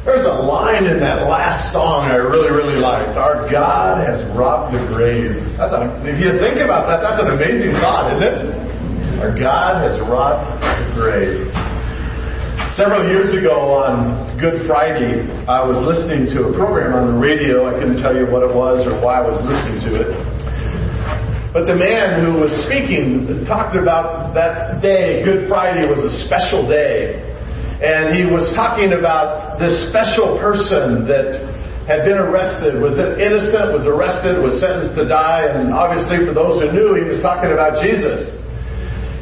There's a line in that last song I really, really liked. Our God has robbed the grave. That's a, if you think about that, that's an amazing thought, isn't it? Our God has robbed the grave. Several years ago on Good Friday, I was listening to a program on the radio. I couldn't tell you what it was or why I was listening to it. But the man who was speaking talked about that day, Good Friday was a special day and he was talking about this special person that had been arrested, was innocent, was arrested, was sentenced to die, and obviously for those who knew, he was talking about Jesus.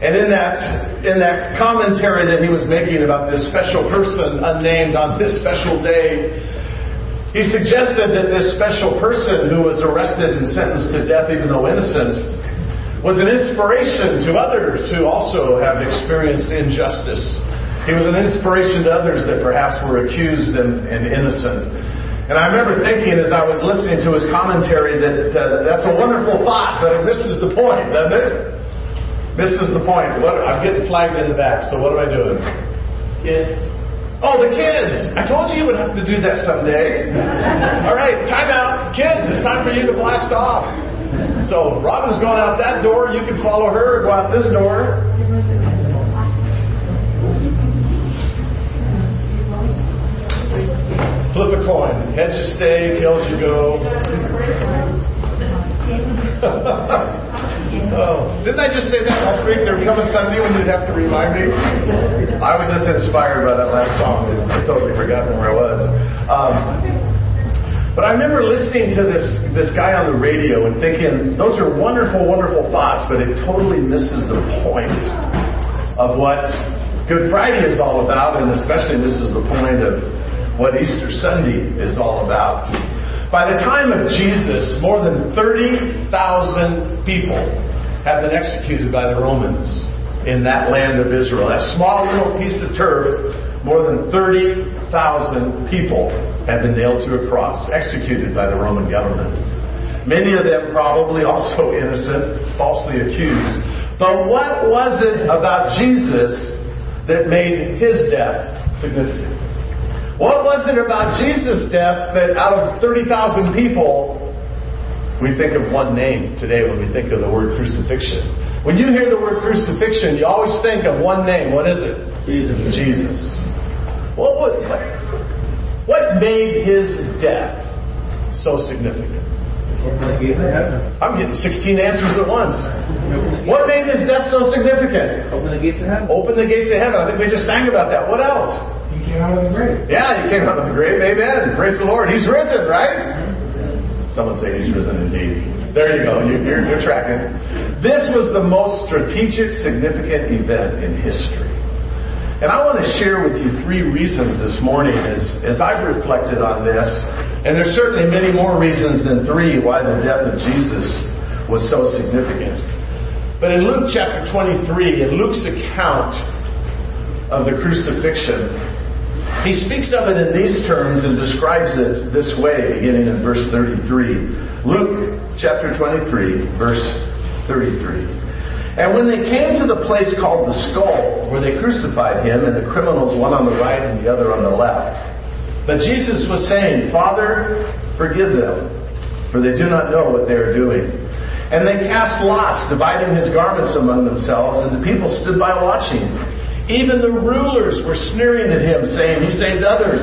And in that, in that commentary that he was making about this special person, unnamed, on this special day, he suggested that this special person who was arrested and sentenced to death, even though innocent, was an inspiration to others who also have experienced injustice he was an inspiration to others that perhaps were accused and, and innocent. And I remember thinking as I was listening to his commentary that uh, that's a wonderful thought, but it misses the point, doesn't it? Misses the point. What, I'm getting flagged in the back, so what am I doing? Kids. Oh, the kids! I told you you would have to do that someday. All right, time out. Kids, it's time for you to blast off. So Robin's going out that door. You can follow her or go out this door. Flip a coin. Heads you stay, tails you go. oh, didn't I just say that last week? There would come a Sunday when you'd have to remind me. I was just inspired by that last song. I totally forgotten where I was. Um, but I remember listening to this this guy on the radio and thinking, those are wonderful, wonderful thoughts, but it totally misses the point of what Good Friday is all about, and especially misses the point of what Easter Sunday is all about. By the time of Jesus, more than 30,000 people had been executed by the Romans in that land of Israel. That small little piece of turf, more than 30,000 people had been nailed to a cross, executed by the Roman government. Many of them probably also innocent, falsely accused. But what was it about Jesus that made his death significant? What was it about Jesus' death that out of 30,000 people, we think of one name today when we think of the word crucifixion? When you hear the word crucifixion, you always think of one name. What is it? Jesus. Jesus. What, what, what made his death so significant? I'm getting 16 answers at once. What made his death so significant? Open the gates of heaven. Open the gates of heaven. I think we just sang about that. What else? You came out of the grave. Yeah, he came out of the grave. Amen. Praise the Lord. He's risen, right? Someone say he's risen indeed. There you go. You, you're, you're tracking. This was the most strategic, significant event in history. And I want to share with you three reasons this morning as, as I've reflected on this. And there's certainly many more reasons than three why the death of Jesus was so significant. But in Luke chapter 23, in Luke's account of the crucifixion, he speaks of it in these terms and describes it this way, beginning in verse 33. Luke chapter 23, verse 33. And when they came to the place called the skull, where they crucified him, and the criminals one on the right and the other on the left, but Jesus was saying, Father, forgive them, for they do not know what they are doing. And they cast lots, dividing his garments among themselves, and the people stood by watching. Even the rulers were sneering at him, saying, He saved others.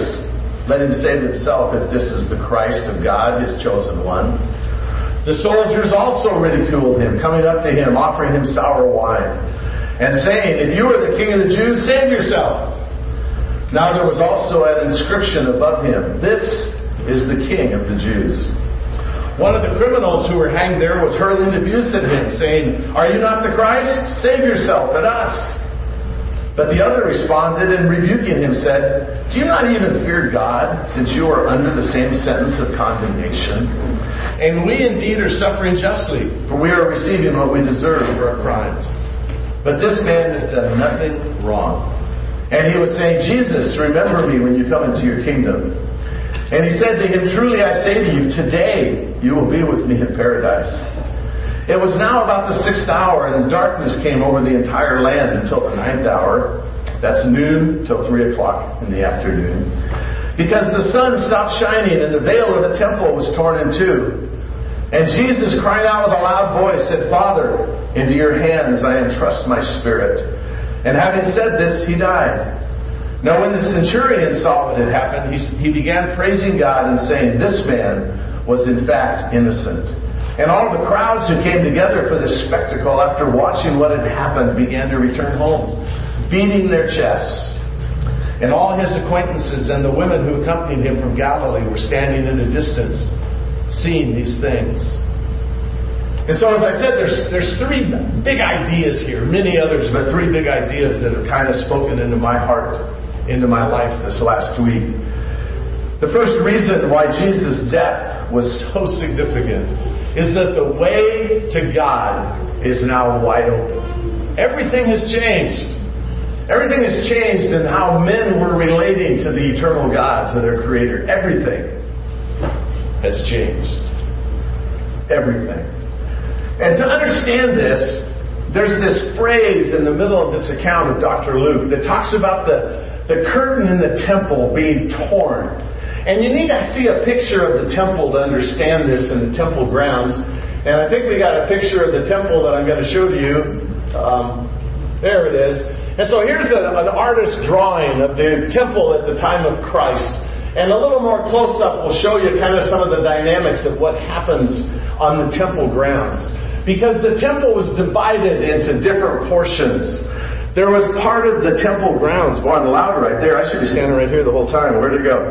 Let him save himself if this is the Christ of God, his chosen one. The soldiers also ridiculed him, coming up to him, offering him sour wine, and saying, If you are the king of the Jews, save yourself. Now there was also an inscription above him, This is the king of the Jews. One of the criminals who were hanged there was hurling abuse at him, saying, Are you not the Christ? Save yourself and us. But the other responded and rebuking him said, Do you not even fear God, since you are under the same sentence of condemnation? And we indeed are suffering justly, for we are receiving what we deserve for our crimes. But this man has done nothing wrong. And he was saying, Jesus, remember me when you come into your kingdom. And he said to him, Truly I say to you, today you will be with me in paradise. It was now about the sixth hour, and darkness came over the entire land until the ninth hour. That's noon till three o'clock in the afternoon. because the sun stopped shining and the veil of the temple was torn in two. And Jesus, crying out with a loud voice, said, Father, into your hands I entrust my spirit. And having said this, he died. Now, when the centurion saw what had happened, he, he began praising God and saying, This man was in fact innocent. And all the crowds who came together for this spectacle, after watching what had happened, began to return home, beating their chests. And all his acquaintances and the women who accompanied him from Galilee were standing at a distance, seeing these things. And so, as I said, there's, there's three big ideas here, many others, but three big ideas that have kind of spoken into my heart, into my life this last week. The first reason why Jesus' death was so significant is that the way to God is now wide open. Everything has changed. Everything has changed in how men were relating to the eternal God, to their Creator. Everything has changed. Everything. And to understand this, there's this phrase in the middle of this account of Dr. Luke that talks about the, the curtain in the temple being torn. And you need to see a picture of the temple to understand this in the temple grounds. And I think we got a picture of the temple that I'm going to show to you. Um, there it is. And so here's an artist's drawing of the temple at the time of Christ. And a little more close up will show you kind of some of the dynamics of what happens on the temple grounds. Because the temple was divided into different portions. There was part of the temple grounds, going loud right there. I should be standing right here the whole time. Where'd it go?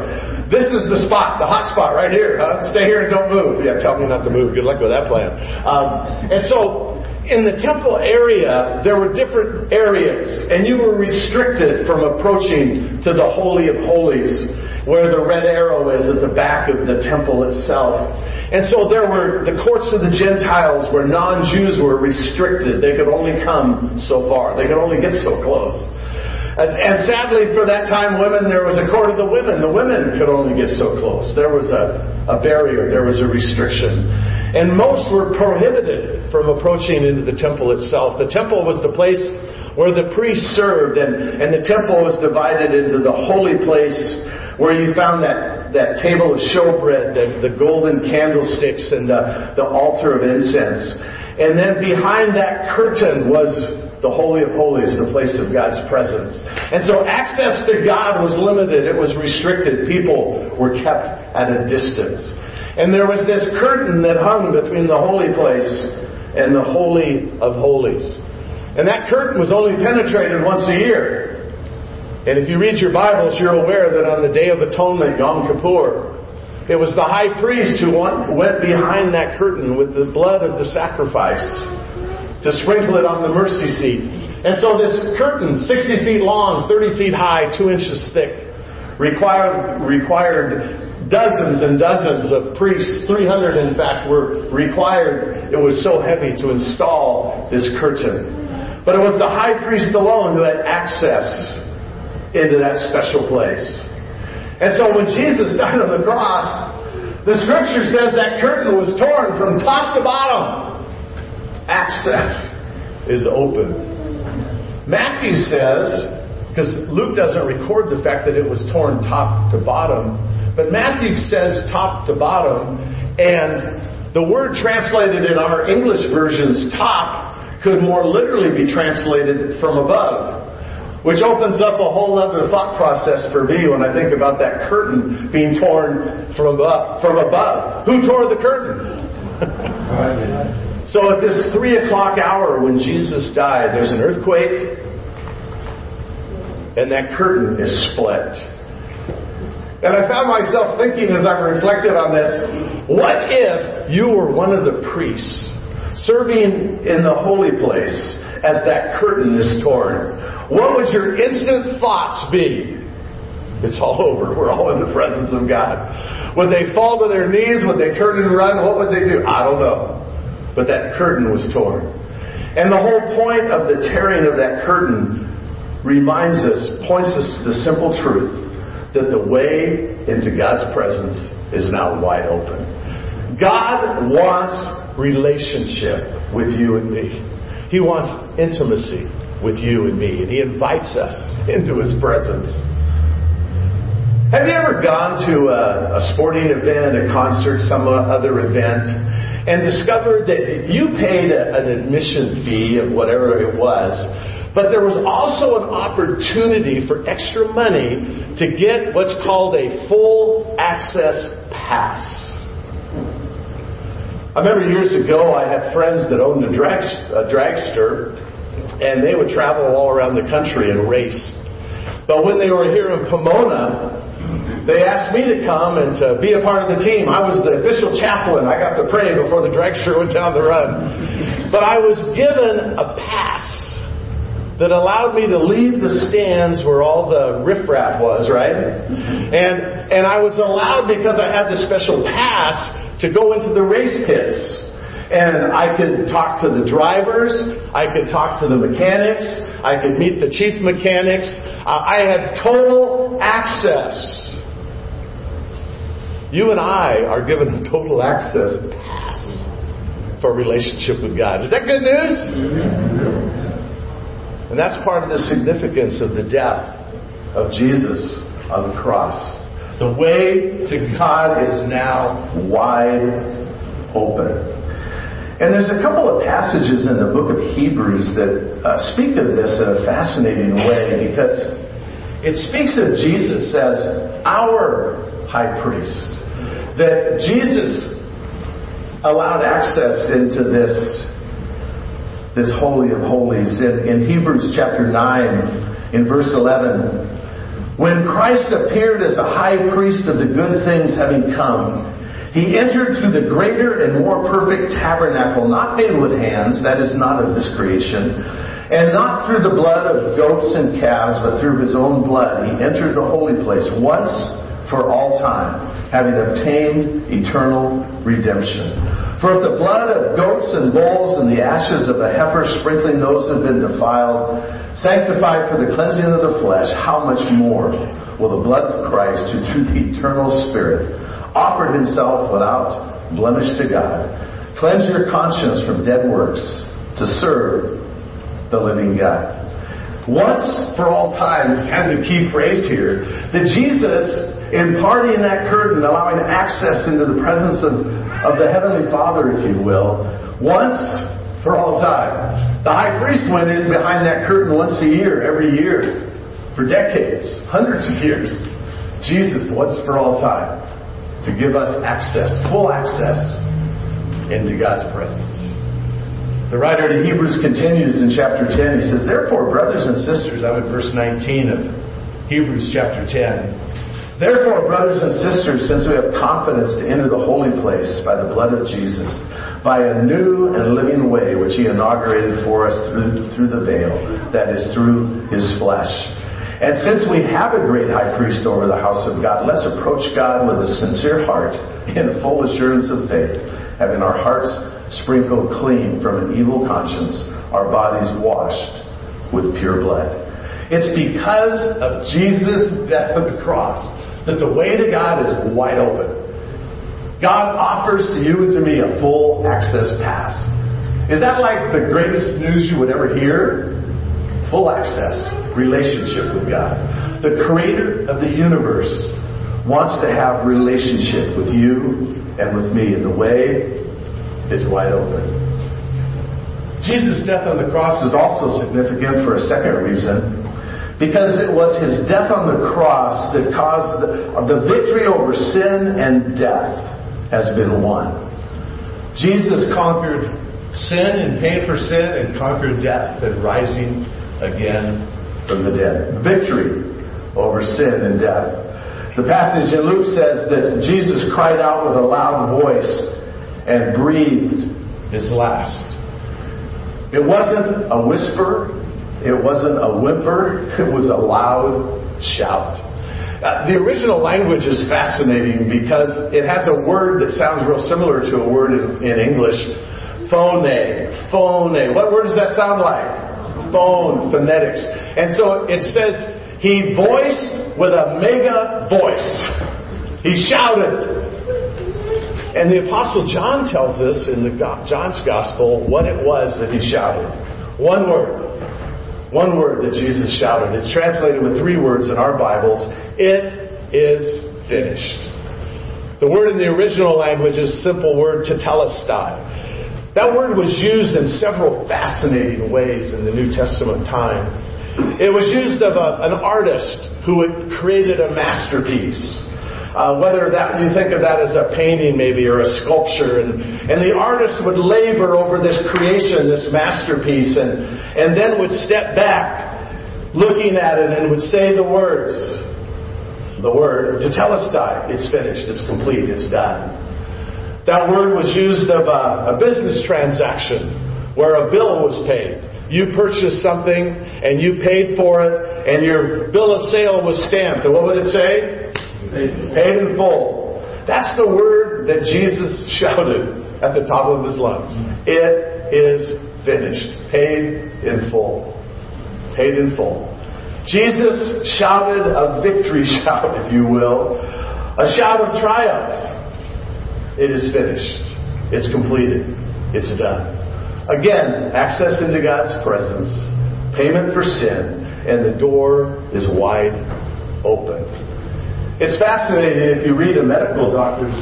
This is the spot, the hot spot right here. Huh? Stay here and don't move. Yeah, tell me not to move. Good luck with that plan. Um, and so in the temple area, there were different areas, and you were restricted from approaching to the Holy of Holies, where the red arrow is at the back of the temple itself. And so there were the courts of the Gentiles where non-Jews were restricted. They could only come so far. They could only get so close. And sadly, for that time, women, there was a court of the women. The women could only get so close. There was a, a barrier, there was a restriction. And most were prohibited from approaching into the temple itself. The temple was the place where the priests served, and, and the temple was divided into the holy place where you found that, that table of showbread, the, the golden candlesticks, and the, the altar of incense. And then behind that curtain was the Holy of Holies, the place of God's presence. And so access to God was limited, it was restricted. People were kept at a distance. And there was this curtain that hung between the holy place and the Holy of Holies. And that curtain was only penetrated once a year. And if you read your Bibles, you're aware that on the Day of Atonement, Yom Kippur, it was the high priest who went behind that curtain with the blood of the sacrifice to sprinkle it on the mercy seat. And so this curtain, 60 feet long, 30 feet high, 2 inches thick, required, required dozens and dozens of priests, 300 in fact, were required. It was so heavy to install this curtain. But it was the high priest alone who had access into that special place. And so when Jesus died on the cross, the scripture says that curtain was torn from top to bottom. Access is open. Matthew says, because Luke doesn't record the fact that it was torn top to bottom, but Matthew says top to bottom, and the word translated in our English versions, top, could more literally be translated from above. Which opens up a whole other thought process for me when I think about that curtain being torn from above. From above. Who tore the curtain? so at this three o'clock hour when Jesus died, there's an earthquake, and that curtain is split. And I found myself thinking as I reflected on this, what if you were one of the priests serving in the holy place as that curtain is torn? What would your instant thoughts be? It's all over. We're all in the presence of God. Would they fall to their knees? Would they turn and run? What would they do? I don't know. But that curtain was torn. And the whole point of the tearing of that curtain reminds us, points us to the simple truth that the way into God's presence is now wide open. God wants relationship with you and me. He wants intimacy with you and me, and He invites us into His presence. Have you ever gone to a, a sporting event, a concert, some other event, and discovered that you paid a, an admission fee of whatever it was, but there was also an opportunity for extra money to get what's called a full access pass? I remember years ago I had friends that owned a, drag, a dragster, and they would travel all around the country and race. But when they were here in Pomona, they asked me to come and to be a part of the team. I was the official chaplain. I got to pray before the dragster went down the run. But I was given a pass that allowed me to leave the stands where all the riffraff was, right? And and I was allowed because I had this special pass to go into the race pits. And I could talk to the drivers, I could talk to the mechanics, I could meet the chief mechanics. Uh, I had total access you and I are given a total access pass for a relationship with God. Is that good news? And that's part of the significance of the death of Jesus on the cross. The way to God is now wide open. And there's a couple of passages in the book of Hebrews that uh, speak of this in a fascinating way because it speaks of Jesus as our high priest that Jesus allowed access into this, this Holy of Holies. In, in Hebrews chapter 9, in verse 11, when Christ appeared as a high priest of the good things having come, he entered through the greater and more perfect tabernacle, not made with hands, that is not of this creation, and not through the blood of goats and calves, but through his own blood. He entered the holy place once for all time having obtained eternal redemption. For if the blood of goats and bulls and the ashes of a heifer sprinkling those have been defiled, sanctified for the cleansing of the flesh, how much more will the blood of Christ, who through the eternal Spirit offered himself without blemish to God, cleanse your conscience from dead works to serve the living God? Once for all time is kind of the key phrase here that Jesus in parting that curtain, allowing access into the presence of, of the Heavenly Father, if you will, once for all time. The high priest went in behind that curtain once a year, every year, for decades, hundreds of years. Jesus, once for all time, to give us access, full access into God's presence. The writer to Hebrews continues in chapter 10. He says, Therefore, brothers and sisters, I'm in verse 19 of Hebrews chapter 10. Therefore, brothers and sisters, since we have confidence to enter the holy place by the blood of Jesus, by a new and living way which he inaugurated for us through, through the veil, that is, through his flesh. And since we have a great high priest over the house of God, let's approach God with a sincere heart in full assurance of faith, having our hearts sprinkled clean from an evil conscience, our bodies washed with pure blood. It's because of Jesus' death on the cross that the way to God is wide open. God offers to you and to me a full access pass. Is that like the greatest news you would ever hear? Full access, relationship with God. The creator of the universe wants to have relationship with you and with me, and the way is wide open. Jesus' death on the cross is also significant for a second reason. Because it was his death on the cross that caused the, victory over sin and death has been won. Jesus conquered sin and paid for sin and conquered death and rising again from the dead. Victory over sin and death. The passage in Luke says that Jesus cried out with a loud voice and breathed his last. It wasn't a whisper, it wasn't a whimper, it was a loud shout. Uh, the original language is fascinating because it has a word that sounds real similar to a word in, in English. Phone. Phone. What word does that sound like? Phone. Phonetics. And so it says, he voiced with a mega voice. He shouted. And the Apostle John tells us in the John's Gospel what it was that he shouted. One word. One word that Jesus shouted. It's translated with three words in our Bibles. It is finished. The word in the original language is simple word tetelestai. That word was used in several fascinating ways in the New Testament time. It was used of a, an artist who had created a masterpiece. Uh, whether that you think of that as a painting maybe or a sculpture. And, and the artist would labor over this creation this masterpiece and, and then would step back looking at it and would say the words. The word to tetelestai it's finished it's complete it's done. That word was used of a, a business transaction where a bill was paid. You purchased something and you paid for it and your bill of sale was stamped. And what would it say Paid in full. That's the word that Jesus shouted at the top of his lungs. It is finished. Paid in full. Paid in full. Jesus shouted a victory shout, if you will, a shout of triumph. It is finished. It's completed. It's done. Again, access into God's presence, payment for sin, and the door is wide open. It's fascinating if you read a medical doctor's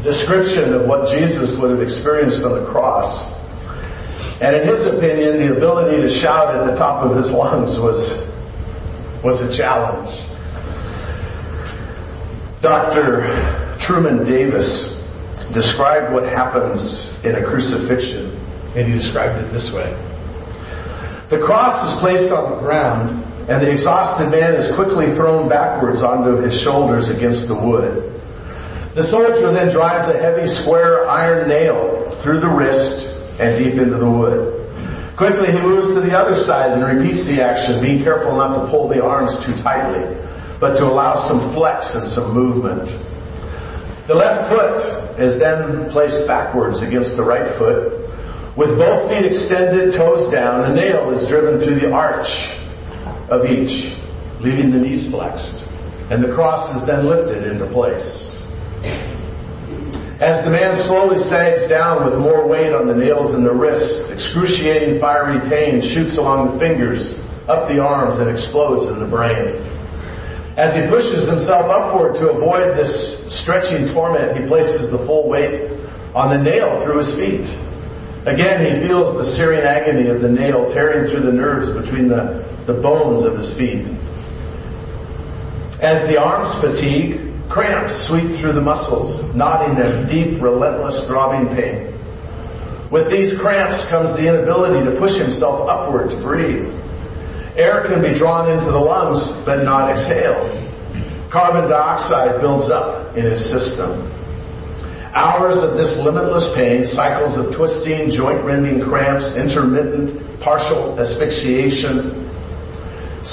description of what Jesus would have experienced on the cross. And in his opinion, the ability to shout at the top of his lungs was, was a challenge. Dr. Truman Davis described what happens in a crucifixion, and he described it this way. The cross is placed on the ground, and the exhausted man is quickly thrown backwards onto his shoulders against the wood. The soldier then drives a heavy square iron nail through the wrist and deep into the wood. Quickly he moves to the other side and repeats the action, being careful not to pull the arms too tightly, but to allow some flex and some movement. The left foot is then placed backwards against the right foot. With both feet extended, toes down, the nail is driven through the arch of each, leaving the knees flexed. And the cross is then lifted into place. As the man slowly sags down with more weight on the nails and the wrists, excruciating fiery pain shoots along the fingers, up the arms, and explodes in the brain. As he pushes himself upward to avoid this stretching torment, he places the full weight on the nail through his feet. Again, he feels the searing agony of the nail tearing through the nerves between the the bones of his feet. As the arms fatigue, cramps sweep through the muscles, knotting them deep, relentless, throbbing pain. With these cramps comes the inability to push himself upward to breathe. Air can be drawn into the lungs, but not exhaled. Carbon dioxide builds up in his system. Hours of this limitless pain, cycles of twisting, joint rending cramps, intermittent partial asphyxiation,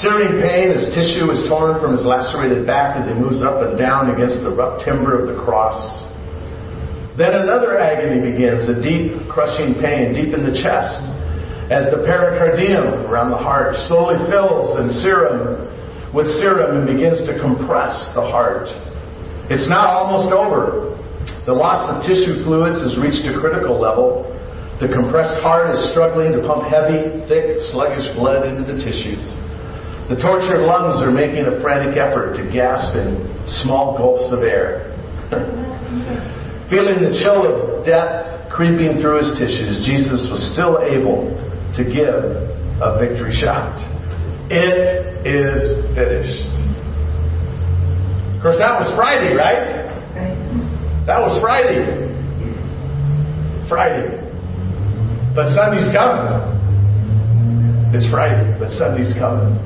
Searing pain as tissue is torn from his lacerated back as he moves up and down against the rough timber of the cross. Then another agony begins, a deep, crushing pain deep in the chest, as the pericardium around the heart slowly fills and serum with serum and begins to compress the heart. It's now almost over. The loss of tissue fluids has reached a critical level. The compressed heart is struggling to pump heavy, thick, sluggish blood into the tissues. The tortured lungs are making a frantic effort to gasp in small gulps of air. Feeling the chill of death creeping through his tissues, Jesus was still able to give a victory shout. It is finished. Of course, that was Friday, right? That was Friday. Friday. But Sunday's coming. It's Friday, but Sunday's coming.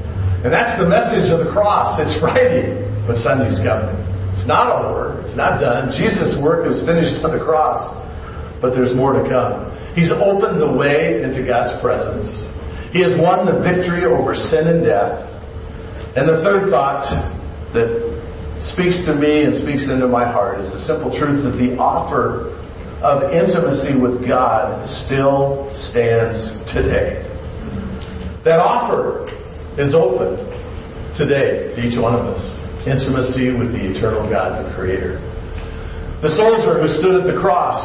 And that's the message of the cross. It's Friday, but Sunday's coming. It's not over. It's not done. Jesus' work is finished on the cross, but there's more to come. He's opened the way into God's presence. He has won the victory over sin and death. And the third thought that speaks to me and speaks into my heart is the simple truth that the offer of intimacy with God still stands today. That offer is open today to each one of us. Intimacy with the eternal God, the Creator. The soldier who stood at the cross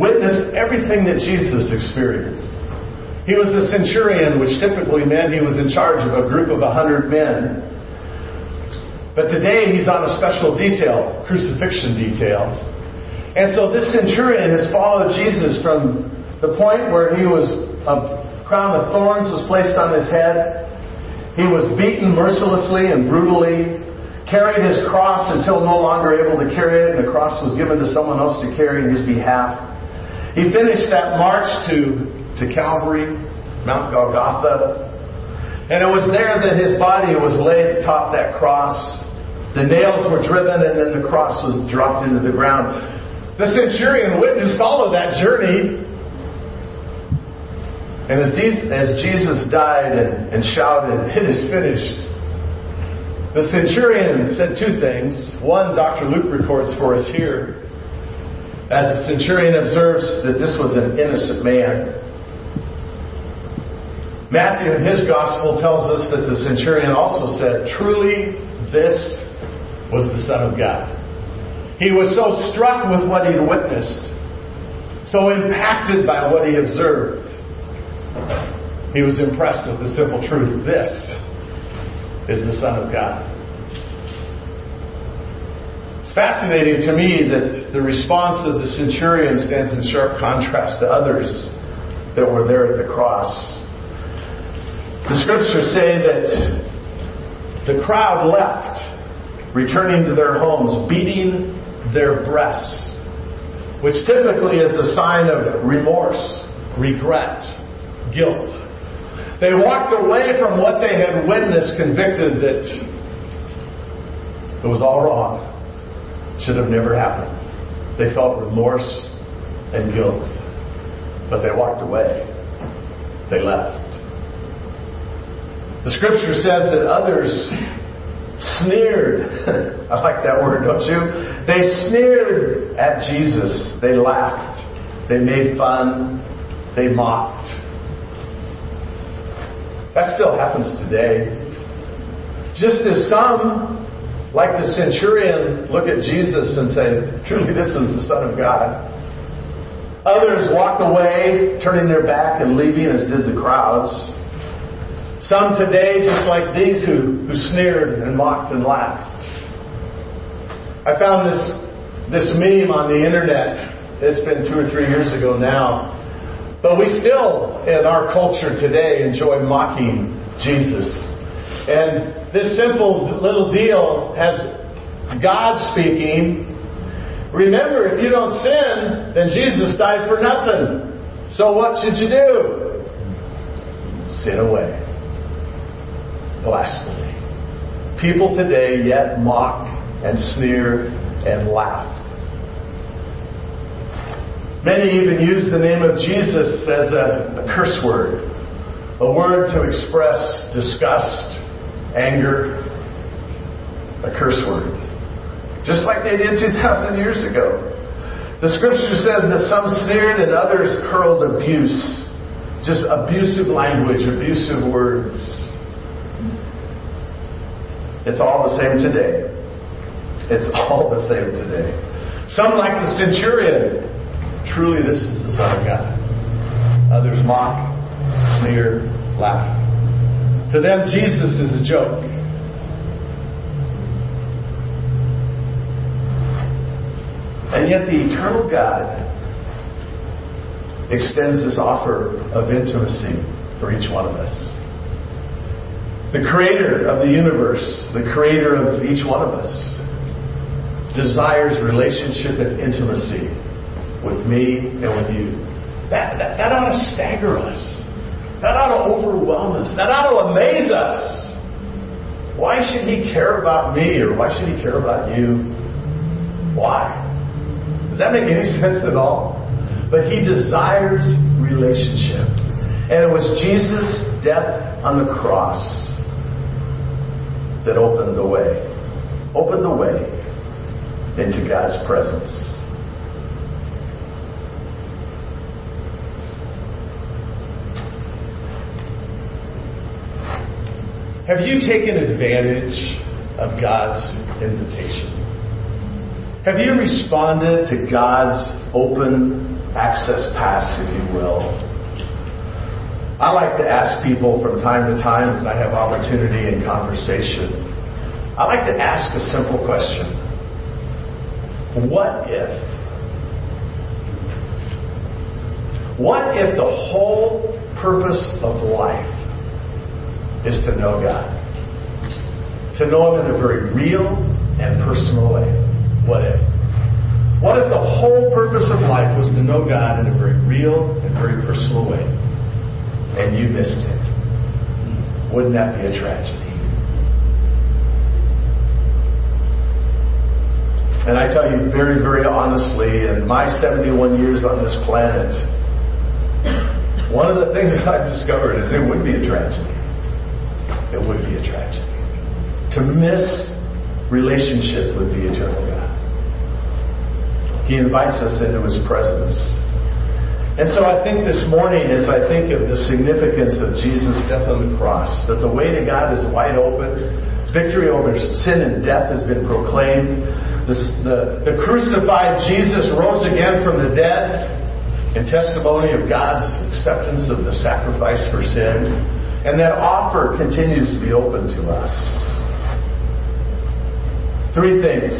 witnessed everything that Jesus experienced. He was the centurion, which typically meant he was in charge of a group of a hundred men. But today he's on a special detail, crucifixion detail. And so this centurion has followed Jesus from the point where he was a crown of thorns was placed on his head. He was beaten mercilessly and brutally, carried his cross until no longer able to carry it, and the cross was given to someone else to carry in his behalf. He finished that march to, to Calvary, Mount Golgotha, and it was there that his body was laid atop that cross. The nails were driven and then the cross was dropped into the ground. The centurion witnessed all of that journey and as Jesus died and shouted, It is finished, the centurion said two things. One, Dr. Luke records for us here, as the centurion observes that this was an innocent man. Matthew in his gospel tells us that the centurion also said, Truly, this was the Son of God. He was so struck with what he'd witnessed, so impacted by what he observed, he was impressed with the simple truth this is the Son of God. It's fascinating to me that the response of the centurion stands in sharp contrast to others that were there at the cross. The scriptures say that the crowd left, returning to their homes, beating their breasts, which typically is a sign of remorse, regret, guilt. They walked away from what they had witnessed, convicted that it was all wrong. Should have never happened. They felt remorse and guilt. But they walked away. They left. The scripture says that others sneered. I like that word, don't you? They sneered at Jesus. They laughed. They made fun. They mocked. That still happens today. Just as some, like the centurion, look at Jesus and say, truly this is the Son of God. Others walk away, turning their back and leaving as did the crowds. Some today, just like these who, who sneered and mocked and laughed. I found this, this meme on the internet. It's been two or three years ago now. But we still, in our culture today, enjoy mocking Jesus. And this simple little deal has God speaking. Remember, if you don't sin, then Jesus died for nothing. So what should you do? Sin away. Blasphemy. People today yet mock and sneer and laugh Many even use the name of Jesus as a, a curse word, a word to express disgust, anger, a curse word. Just like they did 2,000 years ago. The scripture says that some sneered and others hurled abuse. Just abusive language, abusive words. It's all the same today. It's all the same today. Some, like the centurion, Truly, this is the Son of God. Others mock, sneer, laugh. To them, Jesus is a joke. And yet, the eternal God extends this offer of intimacy for each one of us. The creator of the universe, the creator of each one of us, desires relationship and intimacy with me and with you. That, that, that ought to stagger us. That ought to overwhelm us. That ought to amaze us. Why should he care about me or why should he care about you? Why? Does that make any sense at all? But he desires relationship. And it was Jesus' death on the cross that opened the way. Opened the way into God's presence. Have you taken advantage of God's invitation? Have you responded to God's open access pass, if you will? I like to ask people from time to time as I have opportunity in conversation, I like to ask a simple question. What if? What if the whole purpose of life is to know God? To know Him in a very real and personal way. What if? What if the whole purpose of life was to know God in a very real and very personal way? And you missed it. Wouldn't that be a tragedy? And I tell you very, very honestly, in my 71 years on this planet, one of the things that I've discovered is it would be a tragedy. It would be a tragedy. To miss relationship with the eternal God. He invites us into His presence. And so I think this morning, as I think of the significance of Jesus' death on the cross, that the way to God is wide open, victory over sin and death has been proclaimed, the, the, the crucified Jesus rose again from the dead in testimony of God's acceptance of the sacrifice for sin. And that offer continues to be open to us. Three things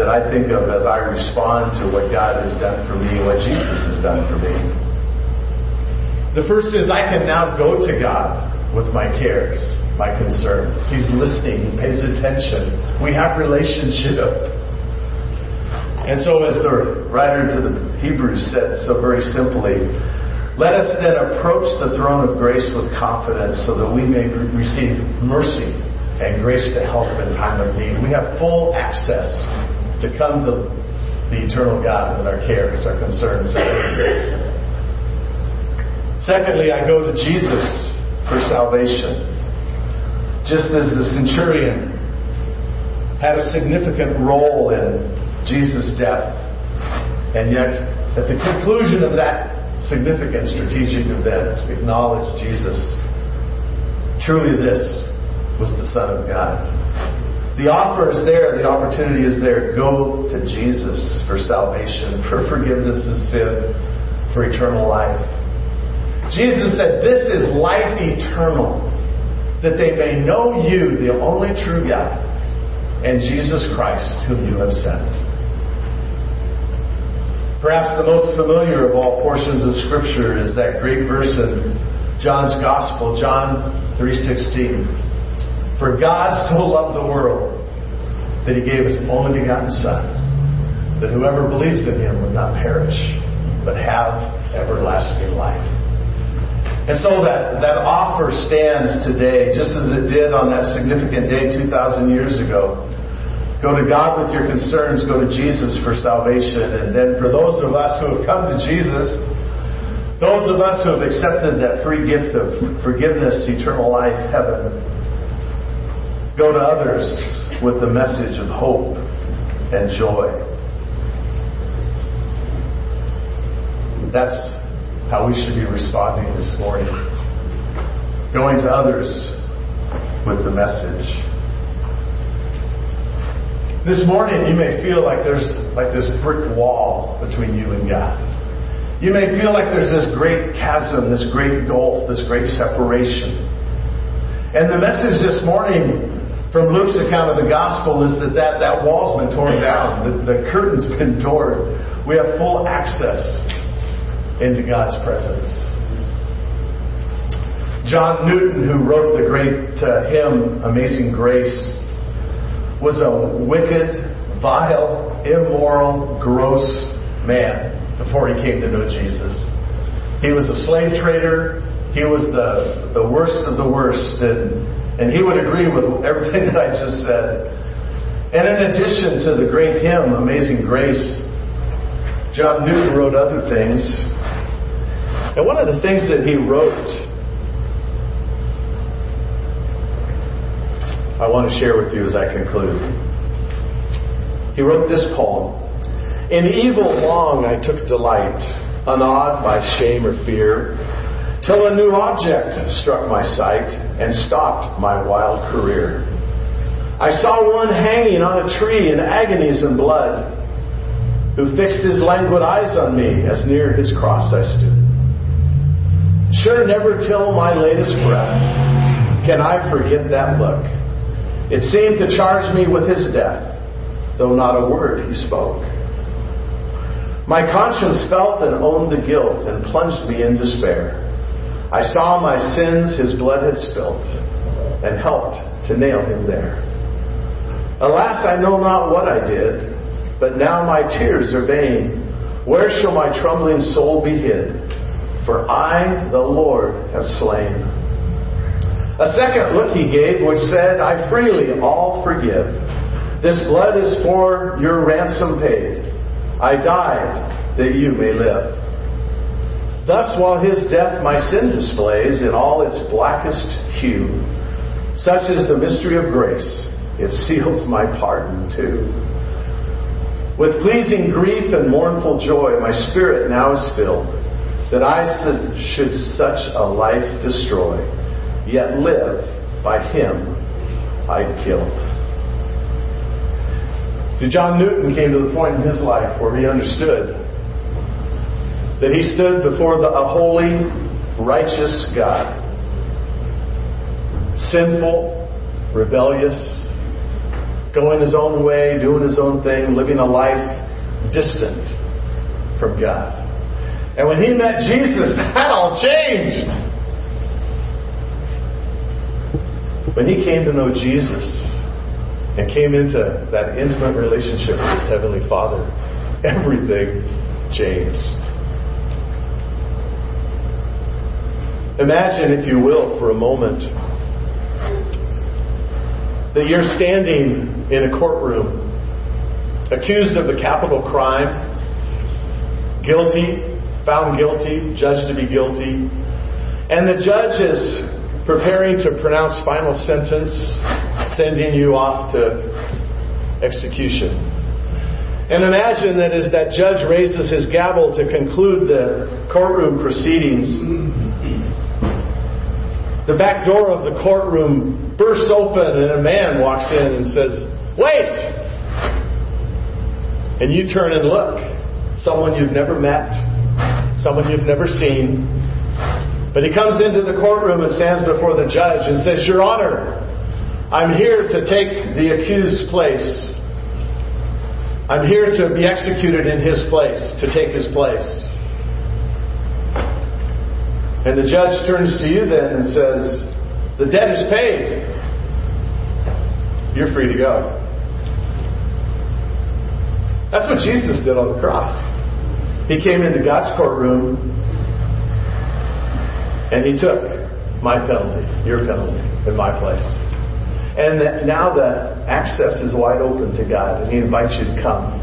that I think of as I respond to what God has done for me, what Jesus has done for me. The first is I can now go to God with my cares my concerns. He's listening, he pays attention. We have relationship. And so as the writer to the Hebrews said so very simply, let us then approach the throne of grace with confidence so that we may receive mercy and grace to help in time of need. We have full access to come to the eternal God with our cares, our concerns, our. Secondly, I go to Jesus for salvation just as the centurion had a significant role in Jesus' death, and yet at the conclusion of that significant strategic event, acknowledge Jesus. Truly, this was the Son of God. The offer is there, the opportunity is there. Go to Jesus for salvation, for forgiveness of sin, for eternal life. Jesus said, This is life eternal that they may know you, the only true God, and Jesus Christ, whom you have sent. Perhaps the most familiar of all portions of Scripture is that great verse in John's Gospel, John 3:16. For God so loved the world that he gave his only begotten Son, that whoever believes in him would not perish, but have everlasting life. And so that, that offer stands today, just as it did on that significant day 2,000 years ago. Go to God with your concerns, go to Jesus for salvation. And then for those of us who have come to Jesus, those of us who have accepted that free gift of forgiveness, eternal life, heaven, go to others with the message of hope and joy. That's how we should be responding this morning. Going to others with the message. This morning you may feel like there's like this brick wall between you and God. You may feel like there's this great chasm, this great gulf, this great separation. And the message this morning from Luke's account of the gospel is that that, that wall's been torn down. The, the curtain's been torn. We have full access into God's presence. John Newton, who wrote the great uh, hymn Amazing Grace, was a wicked, vile, immoral, gross man before he came to know Jesus. He was a slave trader. He was the, the worst of the worst. And, and he would agree with everything that I just said. And in addition to the great hymn, Amazing Grace, John Newton wrote other things. And one of the things that he wrote, I want to share with you as I conclude. He wrote this poem In evil long I took delight, unawed by shame or fear, till a new object struck my sight and stopped my wild career. I saw one hanging on a tree in agonies and blood, who fixed his languid eyes on me as near his cross I stood. Sure, never till my latest breath can I forget that look. It seemed to charge me with his death, though not a word he spoke. My conscience felt and owned the guilt and plunged me in despair. I saw my sins his blood had spilt and helped to nail him there. Alas, I know not what I did, but now my tears are vain. Where shall my trembling soul be hid? For I, the Lord, have slain. A second look he gave, which said, I freely all forgive. This blood is for your ransom paid. I died that you may live. Thus, while his death my sin displays in all its blackest hue, such is the mystery of grace it seals my pardon too. With pleasing grief and mournful joy, my spirit now is filled, that I should such a life destroy, yet live by him I'd killed. See, John Newton came to the point in his life where he understood that he stood before the, a holy, righteous God, sinful, rebellious, going his own way, doing his own thing, living a life distant from God. And when he met Jesus, that all changed. When he came to know Jesus and came into that intimate relationship with his Heavenly Father, everything changed. Imagine, if you will, for a moment, that you're standing in a courtroom, accused of a capital crime, guilty, found guilty, judged to be guilty, and the judge is preparing to pronounce final sentence, sending you off to execution. And imagine that as that judge raises his gavel to conclude the courtroom proceedings, the back door of the courtroom bursts open and a man walks in and says, Wait! And you turn and look. Someone you've never met, someone you've never seen. But he comes into the courtroom and stands before the judge and says, Your Honor, I'm here to take the accused's place. I'm here to be executed in his place, to take his place. And the judge turns to you then and says, The debt is paid. You're free to go. That's what Jesus did on the cross. He came into God's courtroom and he took my penalty, your penalty, in my place. And now the access is wide open to God, and He invites you to come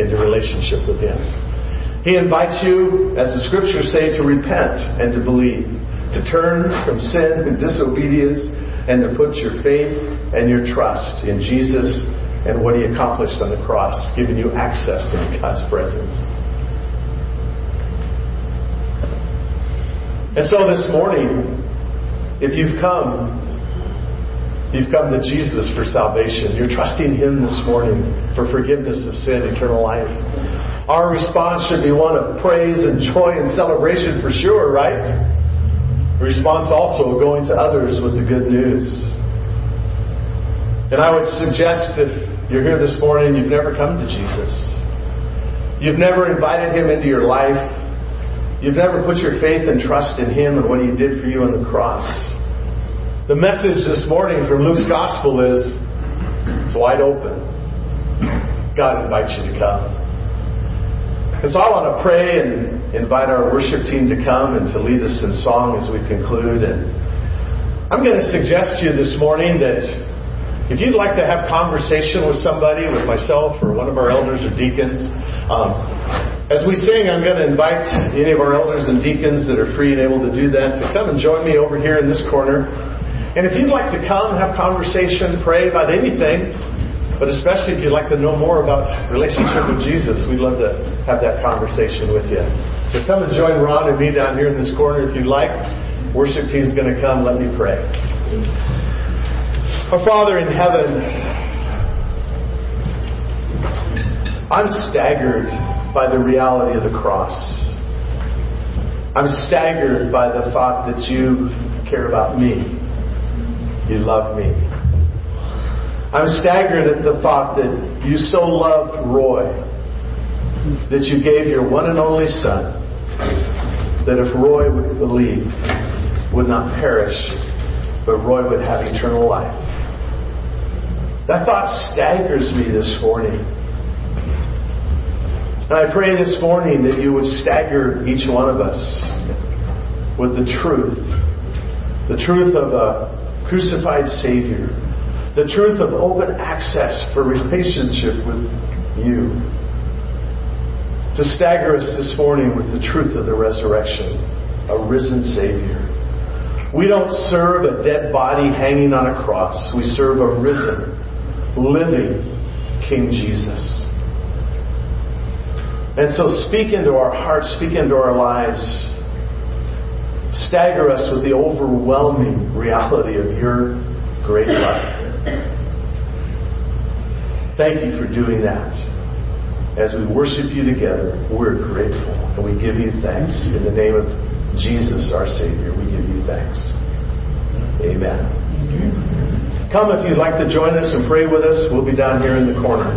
into relationship with Him. He invites you, as the scriptures say, to repent and to believe, to turn from sin and disobedience, and to put your faith and your trust in Jesus and what He accomplished on the cross, giving you access to God's presence. And so this morning, if you've come, you've come to Jesus for salvation. You're trusting Him this morning for forgiveness of sin, eternal life. Our response should be one of praise and joy and celebration for sure, right? Response also going to others with the good news. And I would suggest if you're here this morning you've never come to Jesus, you've never invited Him into your life, You've never put your faith and trust in Him and what He did for you on the cross. The message this morning from Luke's Gospel is it's wide open. God invites you to come. And so I want to pray and invite our worship team to come and to lead us in song as we conclude. And I'm going to suggest to you this morning that if you'd like to have conversation with somebody, with myself or one of our elders or deacons, um, as we sing, I'm going to invite any of our elders and deacons that are free and able to do that to come and join me over here in this corner. And if you'd like to come, have conversation, pray about anything, but especially if you'd like to know more about relationship with Jesus, we'd love to have that conversation with you. So come and join Ron and me down here in this corner if you'd like. Worship team's going to come. Let me pray. Our Father in heaven, I'm staggered by the reality of the cross. I'm staggered by the thought that you care about me. You love me. I'm staggered at the thought that you so loved Roy that you gave your one and only son, that if Roy would believe, would not perish, but Roy would have eternal life. That thought staggers me this morning. And I pray this morning that you would stagger each one of us with the truth. The truth of a crucified Savior. The truth of open access for relationship with you. To stagger us this morning with the truth of the resurrection. A risen Savior. We don't serve a dead body hanging on a cross. We serve a risen, living King Jesus. And so speak into our hearts, speak into our lives. Stagger us with the overwhelming reality of your great love. Thank you for doing that. As we worship you together, we're grateful and we give you thanks. In the name of Jesus, our Savior, we give you thanks. Amen. Come if you'd like to join us and pray with us. We'll be down here in the corner.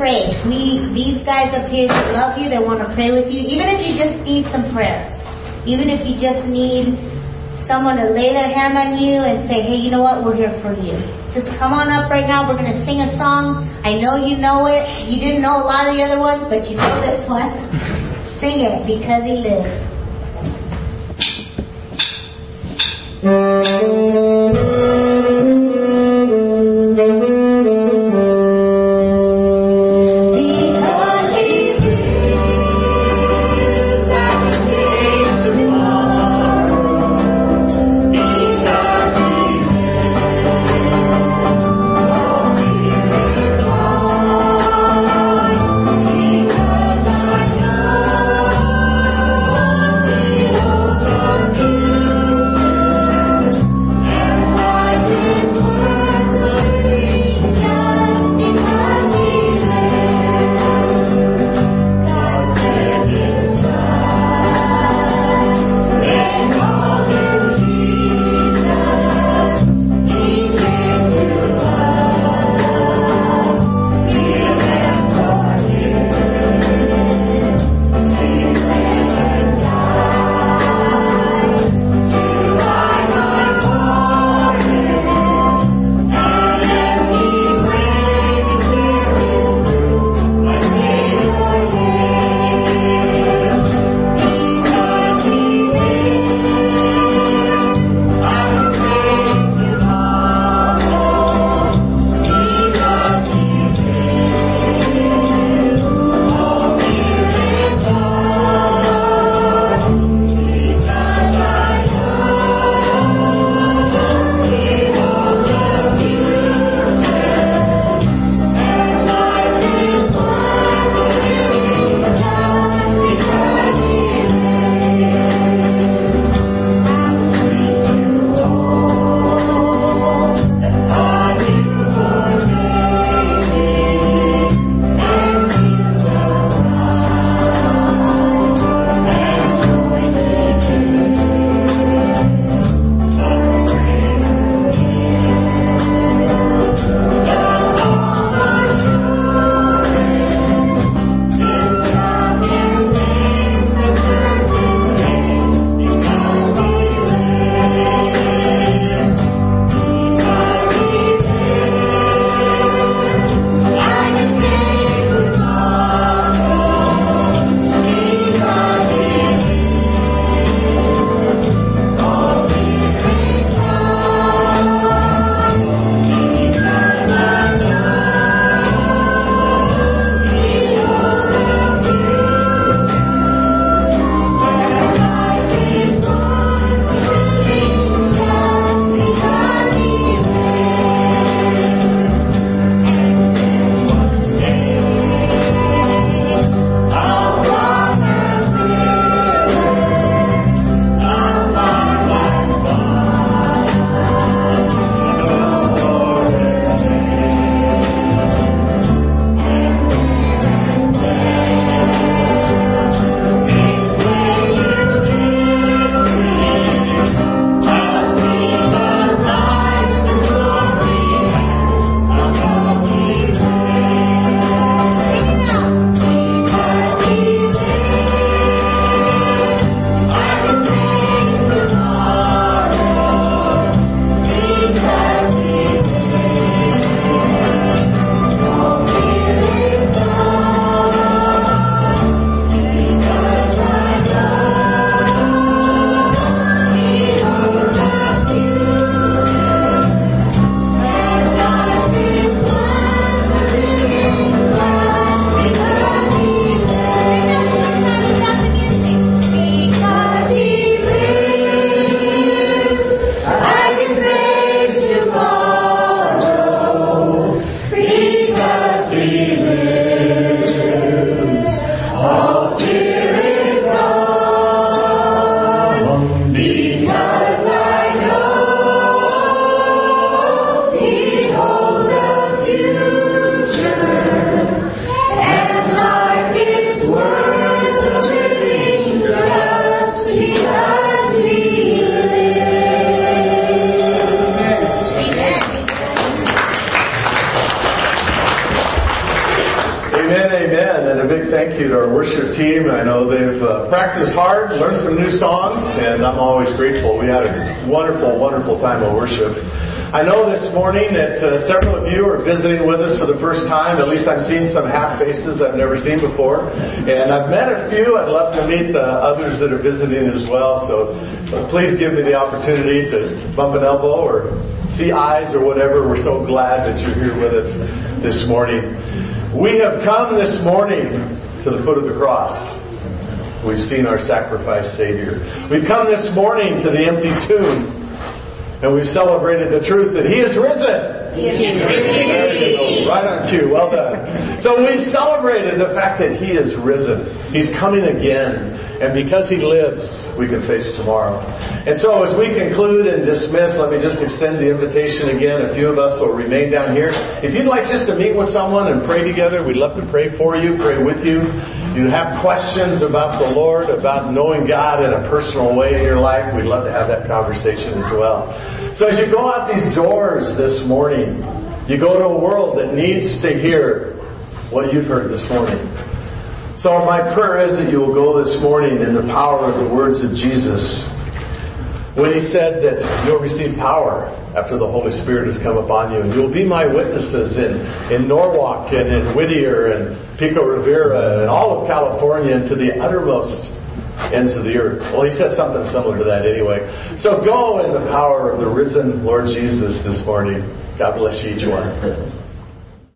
Afraid. We these guys up here love you, they want to pray with you, even if you just need some prayer. Even if you just need someone to lay their hand on you and say, Hey, you know what, we're here for you. Just come on up right now, we're gonna sing a song. I know you know it. You didn't know a lot of the other ones, but you know this one. Sing it because he lives. Time. At least I've seen some half faces I've never seen before. And I've met a few. I'd love to meet the others that are visiting as well. So uh, please give me the opportunity to bump an elbow or see eyes or whatever. We're so glad that you're here with us this morning. We have come this morning to the foot of the cross. We've seen our sacrifice Savior. We've come this morning to the empty tomb, and we've celebrated the truth that He is risen. Right on cue. Well done. So we've celebrated the fact that He is risen. He's coming again. And because He lives, we can face tomorrow. And so as we conclude and dismiss, let me just extend the invitation again. A few of us will remain down here. If you'd like just to meet with someone and pray together, we'd love to pray for you, pray with you. You have questions about the Lord, about knowing God in a personal way in your life, we'd love to have that conversation as well. So as you go out these doors this morning, you go to a world that needs to hear what you've heard this morning. So my prayer is that you will go this morning in the power of the words of Jesus when he said that you'll receive power after the Holy Spirit has come upon you, and you'll be my witnesses in, in Norwalk and in Whittier and Pico Rivera and all of California and to the uttermost ends of the earth. Well, he said something similar to that anyway. So go in the power of the risen Lord Jesus this morning. God bless you each one.